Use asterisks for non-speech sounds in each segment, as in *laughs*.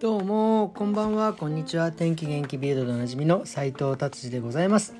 どうもこんばんは。こんにちは。天気元気ビルドでおなじみの斉藤達治でございます。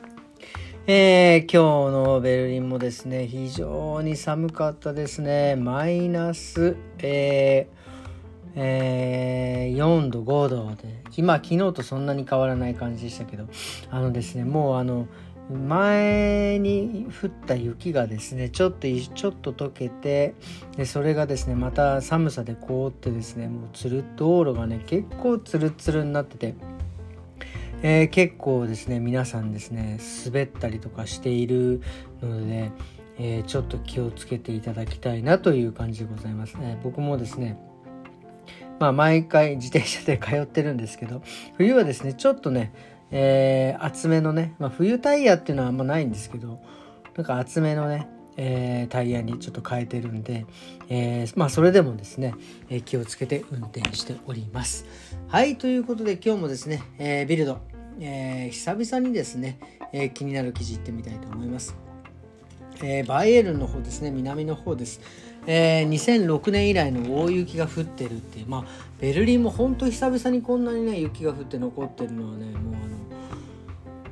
*clears throat* えー、今日のベルリンもですね非常に寒かったですね。マイナス、えーえー、4度5度で。今昨日とそんなに変わらない感じでしたけど。あのですねもうあの前に降った雪がですねちょっとちょっと溶けてでそれがですねまた寒さで凍ってですねもうつる道路がね結構ツルツルになってて、えー、結構ですね皆さんですね滑ったりとかしているので、ね、えー、ちょっと気をつけていただきたいなという感じでございます。ね僕もですねまあ毎回自転車で通ってるんですけど冬はですねちょっとねえー、厚めのね、まあ、冬タイヤっていうのはあんまないんですけどなんか厚めのね、えー、タイヤにちょっと変えてるんで、えー、まあそれでもですね、え気をつけて運転しております。はいということで今日もですね、えビルド、え久々にですね、え気になる記事いってみたいと思います。え、バイエルンの方ですね南の方です、えー、2006年以来の大雪が降ってるっていう。まあベルリンも本当久々にこんなにね雪が降って残ってるのはねもうあの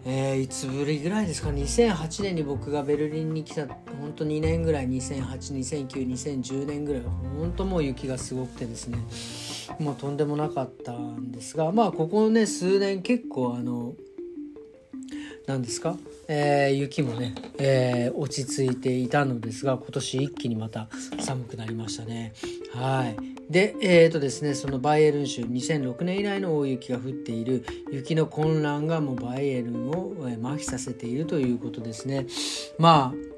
えー、いつぶりぐらいですか？2008年に僕がベルリンに来た本当2年ぐらい200820092010年ぐらい本当もう雪がすごくてですね。もうとんでもなかったんですがまあここね数年結構あの何ですか？えー、雪もね、えー、落ち着いていたのですが今年一気にまた寒くなりましたね。はいでえーとですねそのバイエルン州2006年以来の大雪が降っている雪の混乱がもうバイエルンを麻痺させているということですね。まあ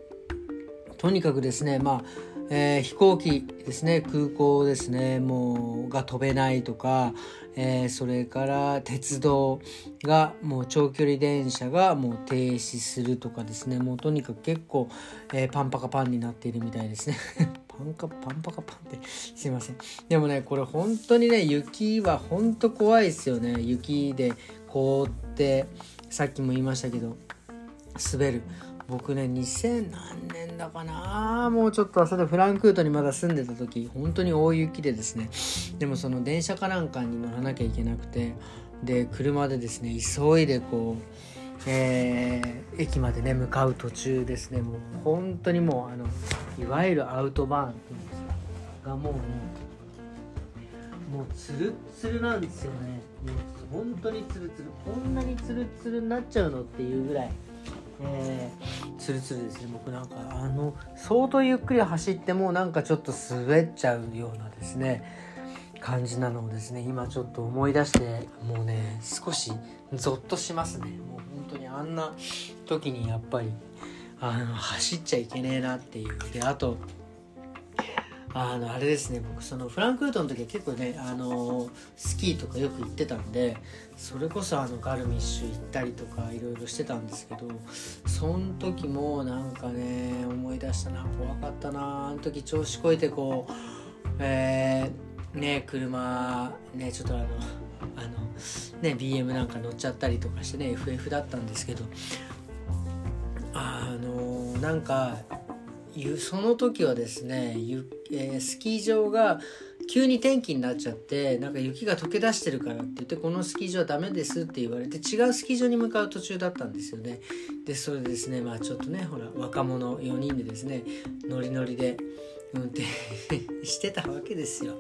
とにかくですねまあえー、飛行機ですね空港ですねもうが飛べないとか、えー、それから鉄道がもう長距離電車がもう停止するとかですねもうとにかく結構、えー、パンパカパンになっているみたいですね。*laughs* パンカパンパカパンってすいません。でもねこれ本当にね雪は本当怖いですよね。雪で凍ってさっきも言いましたけど滑る。僕ね2000何年だかな。もうちょっと朝でフランクフルトにまだ住んでた時本当に大雪でですね。でもその電車かなんかに乗らなきゃいけなくてで車でですね急いでこう、えー、駅までね向かう途中ですね。もう本当にもうあのいわゆるアウトバーンっていうんですか。がもうもうもうツルツルなんですよね。もう本当にツルツル。こんなにツルツルになっちゃうのっていうぐらい。えー、ツルツルですね。僕なんかあの相当ゆっくり走ってもなんかちょっと滑っちゃうようなですね感じなのをですね今ちょっと思い出してもうね少しゾッとしますね。もう本当にあんな時にやっぱりあの走っちゃいけねえなっていう。であとあのあれですね僕そのフランクフルトの時は結構ねあのスキーとかよく行ってたんでそれこそあのガルミッシュ行ったりとかいろいろしてたんですけどその時もなんかね思い出したな怖かったなあの時調子こいてこうえー、ね車ねちょっとあのあのね BM なんか乗っちゃったりとかしてね FF だったんですけどあのなんかその時はですね、えー、スキー場が急に天気になっちゃってなんか雪が溶け出してるからって言ってこのスキー場はダメですって言われて違うスキー場に向かう途中だったんですよね。でそれでですねまあちょっとねほら若者4人でですねノリノリで運転してたわけですよ。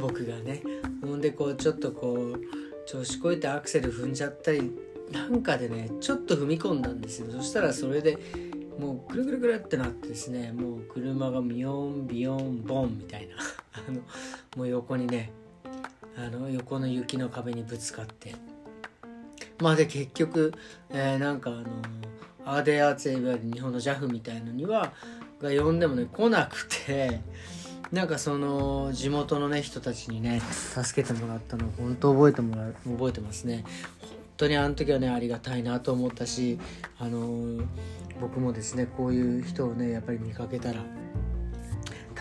僕がね。ほんでこうちょっとこう調子こいてアクセル踏んじゃったりなんかでねちょっと踏み込んだんですよ。そしたらそれでもうぐるぐるぐるってなってですねもう車がミヨンビヨンボンみたいな *laughs* あのもう横にねあの横の雪の壁にぶつかって。まあで結局、えー、なんかあのアーデアーツいわゆる日本の JAF みたいのにはが呼んでもね来なくてなんかその地元のね人たちにね助けてもらったのを本当覚えてもら覚えてますね。当にあの時はねありがたいなと思ったしあのー僕もですねこういう人をねやっぱり見かけたら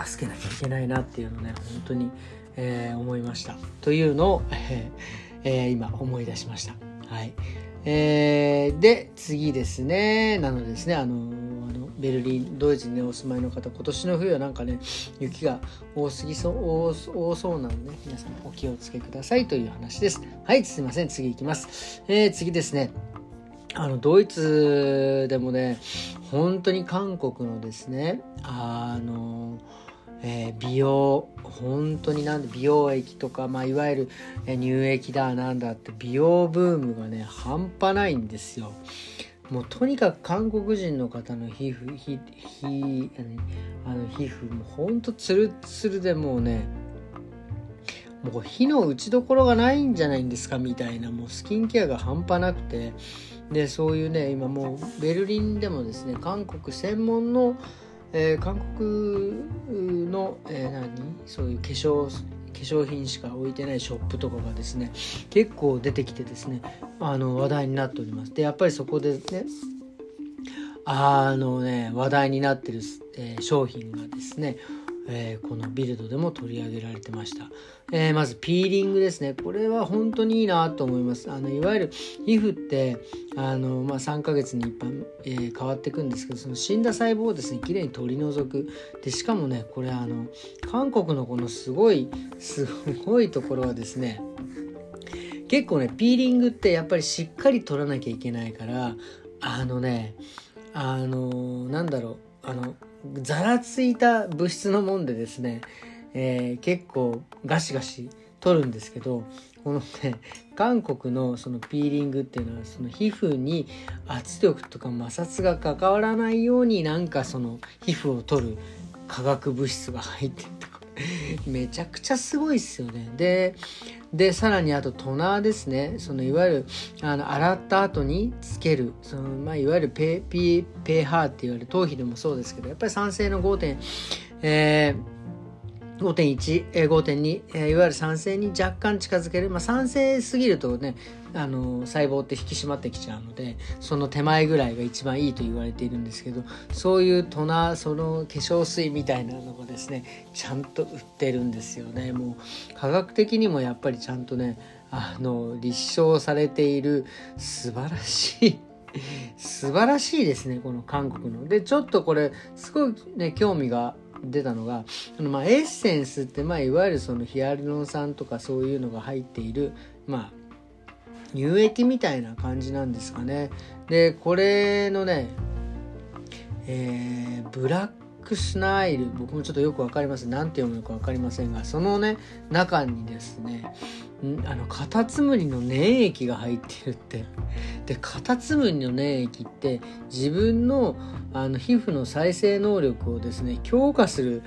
助けなきゃいけないなっていうのね本当に、えー、思いました。というのを、えーえ、今思い出しました。はい。えー、で次ですね。なのでですねあのベルリンドイツに、お住まいの方今年の冬はなんかね雪が多すぎそう多そうなので、ね、皆さんお気をつけくださいという話です。はいすいません次いきます、えー、次ですね。あのドイツでもね本当に韓国のですねあのえー、美容本当になんで美容液とか、まあ、いわゆる、え乳液だなんだって美容ブームがね半端ないんですよ。もうとにかく韓国人の方の皮膚皮皮あの皮膚もほんとツルツルでもうねもう火の打ちどころがないんじゃないんですかみたいなもうスキンケアが半端なくて。でそういうね今もうベルリンでもですね韓国専門の、えー、韓国の、えー、何？そういう化粧化粧品しか置いてないショップとかがですね結構出てきてですねあの話題になっております。でやっぱりそこでねあのね話題になってる、えー、商品がですねえー、このビルドでも取り上げられてました、えー、まずピーリングですね。これは本当にいいなと思います。あのいわゆる皮膚ってあの、まあ、3ヶ月に一般、えー、変わっていくんですけどその死んだ細胞をですねきれいに取り除く。でしかもねこれあの韓国のこのすごいすごいところはですね結構ねピーリングってやっぱりしっかり取らなきゃいけないからあのねあのなんだろうあのざらついた物質のもんでですね、えー、結構ガシガシ取るんですけどこのね韓国のそのピーリングっていうのはその皮膚に圧力とか摩擦が関わらないようになんかその皮膚を取る化学物質が入ってるとか *laughs* めちゃくちゃすごいっすよね。ででさらにあとトナーですね。そのいわゆるあの洗った後につける。その、まあ、いわゆるペペペーハーって言われる頭皮でもそうですけどやっぱり酸性の5点、えー5.1、えー、5.2、えー、いわゆる酸性に若干近づける、まあ、酸性すぎるとねあの細胞って引き締まってきちゃうのでその手前ぐらいが一番いいと言われているんですけどそういうトナーその化粧水みたいなのがですねちゃんと売ってるんですよねもう科学的にもやっぱりちゃんとねあの立証されている素晴らしい素晴らしいですねこの韓国の。でちょっとこれすごいね興味が出たのがあのまあエッセンスって、まあ、いわゆるそのヒアルロン酸とかそういうのが入っている、まあ、乳液みたいな感じなんですかね。でこれのね、えー、ブラックスナイル僕もちょっとよく分かります。何て読むのか分かりませんがそのね中にですねあのカタツムリの粘液が入ってるって。でカタツムリの粘液って自分のあの皮膚の再生能力をですね強化する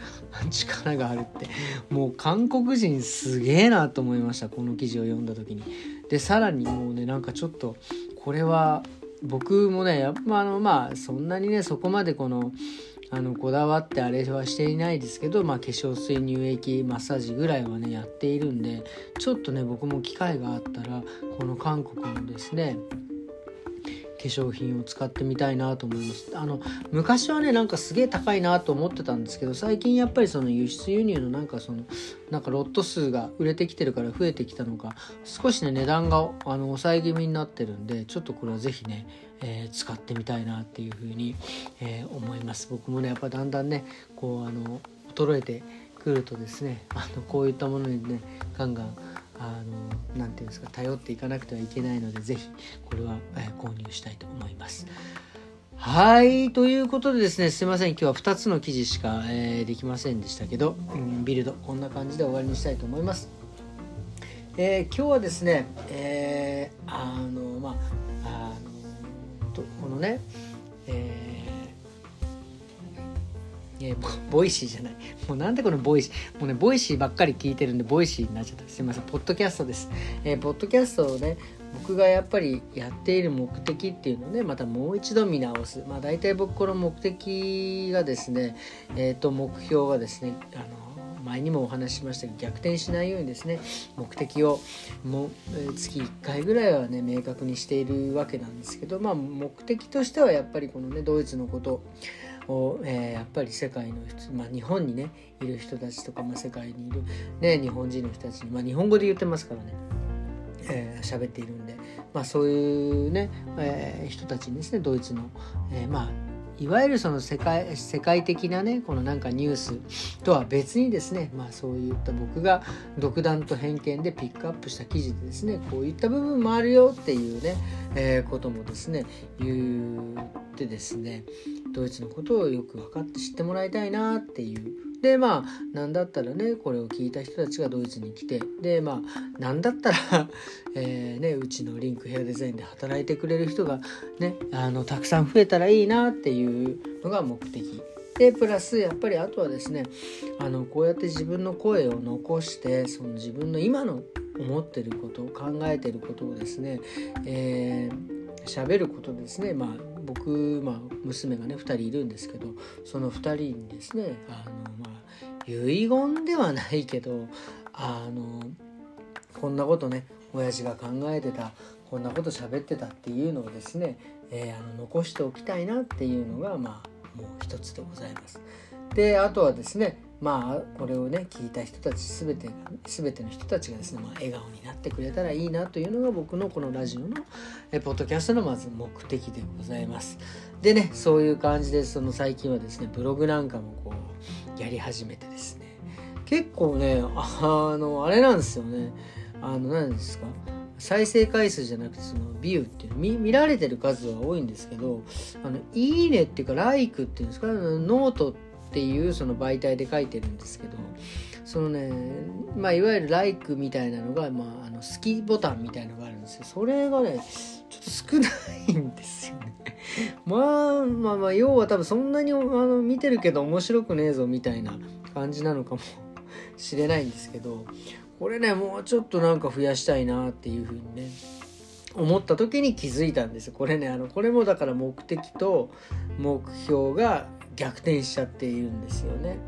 力があるって。もう韓国人すげえなと思いましたこの記事を読んだ時に。でさらにもうねなんかちょっとこれは僕もねやっぱあのまあそんなにねそこまでこのあのこだわってあれはしていないですけど、まあ、化粧水乳液マッサージぐらいはねやっているんでちょっとね僕も機会があったらこの韓国のですね粧品を使ってみたいなと思います。あの昔はねなんかすげえ高いなと思ってたんですけど最近やっぱりその輸出輸入のなんかそのなんかロット数が売れてきてるから増えてきたのか少しね値段があの抑え気味になってるんでちょっとこれは是非ね、えー、使ってみたいなっていうふうに、えー、思います。僕もねやっぱだんだんねこうあの衰えてくるとですねあのこういったものにねガンガンあのなていうんですか頼っていかなくてはいけないので是非これは、え、購入したいと思います。はい。ということでですね、すいません。今日は2つの記事しか、えー、できませんでしたけど、うん、ビルド、こんな感じで終わりにしたいと思います。えー、今日はですね、えー、あの、まあ、あのとこのね、えーえー、ボイシーじゃない。もうなんでこのボイシー、もうね、ボイシーばっかり聞いてるんで、ボイシーになっちゃった。すいません、ポッドキャストです。えー、ポッドキャストをね、僕がやっぱりやっている目的っていうのをね、またもう一度見直す。まあ大体僕この目的がですね、えっ、ー、と、目標がですね、あの、前にもお話ししましたけど逆転しないようにですね目的をも月1回ぐらいはね明確にしているわけなんですけどまあ目的としてはやっぱりこのねドイツのことを、えー、やっぱり世界の人、まあ、日本にねいる人たちとか、まあ、世界にいる、ね、日本人の人たちに、まあ、日本語で言ってますからね。えー、っているんで、まあ、そういうね、えー、人たちにですねドイツの、えー、まあいわゆるその世界世界的なねこのなんかニュースとは別にですねまあそういった僕が独断と偏見でピックアップした記事でですねこういった部分もあるよっていうね、えー、こともですね言ってですねドイツのことをよく分かって知ってもらいたいなっていう。でまあ何だったらねこれを聞いた人たちがドイツに来て。でまあ何だったら *laughs* えー、ね、うちのリンクヘアデザインで働いてくれる人がねあのたくさん増えたらいいなっていうのが目的。でプラスやっぱりあとはですねあのこうやって自分の声を残してその自分の今の思ってることを考えてることをですね、えー、喋ることですね。まあ僕、まあ、娘がね2人いるんですけどその2人にですねあの、まあ、遺言ではないけどあのこんなことね親父が考えてたこんなこと喋ってたっていうのをですね、えー、あの残しておきたいなっていうのがまあもう一つでございます。であとはですねまあこれをね聞いた人たち全て全ての人たちがですね、まあ、笑顔になってくれたらいいなというのが僕のこのラジオのえポッドキャストのまず目的でございます。でねそういう感じでその最近はですねブログなんかもこうやり始めてですね。結構ねあのあれなんですよね。あの何ですか？再生回数じゃなくてそのビューっていう見見られてる数は多いんですけどあのいいねっていうか like っていうんですか？ノートってっていうその媒体で書いてるんですけどそのねまあいわゆる「like」みたいなのが、まあ、あの好きボタンみたいのがあるんですよ。それがねちょっと少ないんですよね。*laughs* まあまあまあ要は多分そんなにあの見てるけど面白くねえぞみたいな感じなのかもしれないんですけどこれねもうちょっとなんか増やしたいなっていうふうにね思った時に気づいたんですこれねあのこれもだから目的と目標が逆転しちゃっているんですよね。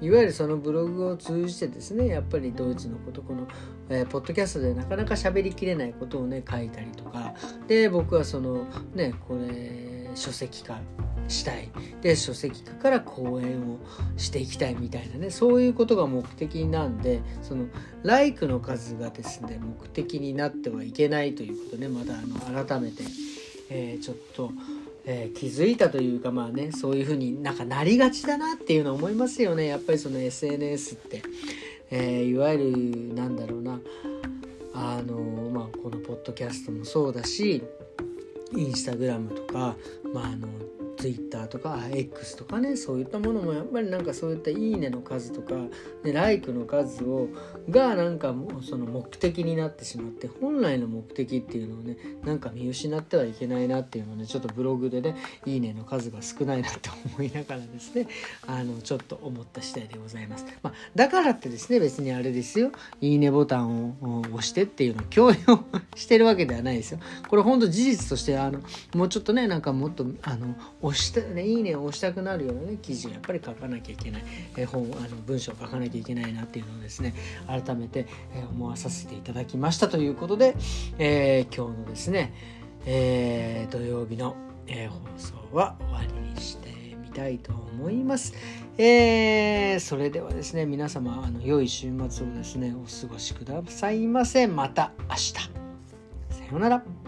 いわゆるそのブログを通じてですねやっぱりドイツのことこの、えー、ポッドキャストでなかなか喋りきれないことをね書いたりとかで僕はそのねこれ書籍化したいで書籍化から講演をしていきたいみたいなねそういうことが目的なんでその「ライク」の数がですね目的になってはいけないということねまたあの改めて、えー、ちょっと。えー、気づいたというかまあねそういうふうになんかなりがちだなっていうのは思いますよね。やっぱりその SNS って、えー、いわゆるなんだろうな。あのまあこのポッドキャストもそうだしインスタグラムとかまああの Twitter とか X とかねそういったものもやっぱりなんかそういった「いいね」の数とか、ね、ライクの数をがなんかもうその目的になってしまって本来の目的っていうのをねなんか見失ってはいけないなっていうのをねちょっとブログでね「いいね」の数が少ないなって思いながらですねあのちょっと思った次第でございます。まあ、だからってですね別にあれですよ「いいね」ボタンを押してっていうのを強要してるわけではないですよ。これ本当事実としてあのもうちょっとねなんかもっとあの押したねいいねを押したくなるようなね記事をやっぱり書かなきゃいけない、え本あの文章を書かなきゃいけないなっていうのをですね改めて、え思わさせていただきましたということで、えー、今日のですね、えー、土曜日の、え放送は終わりにしてみたいと思います。えー、それではですね皆様あの良い週末をですねお過ごしくださいませ。また明日。さようなら。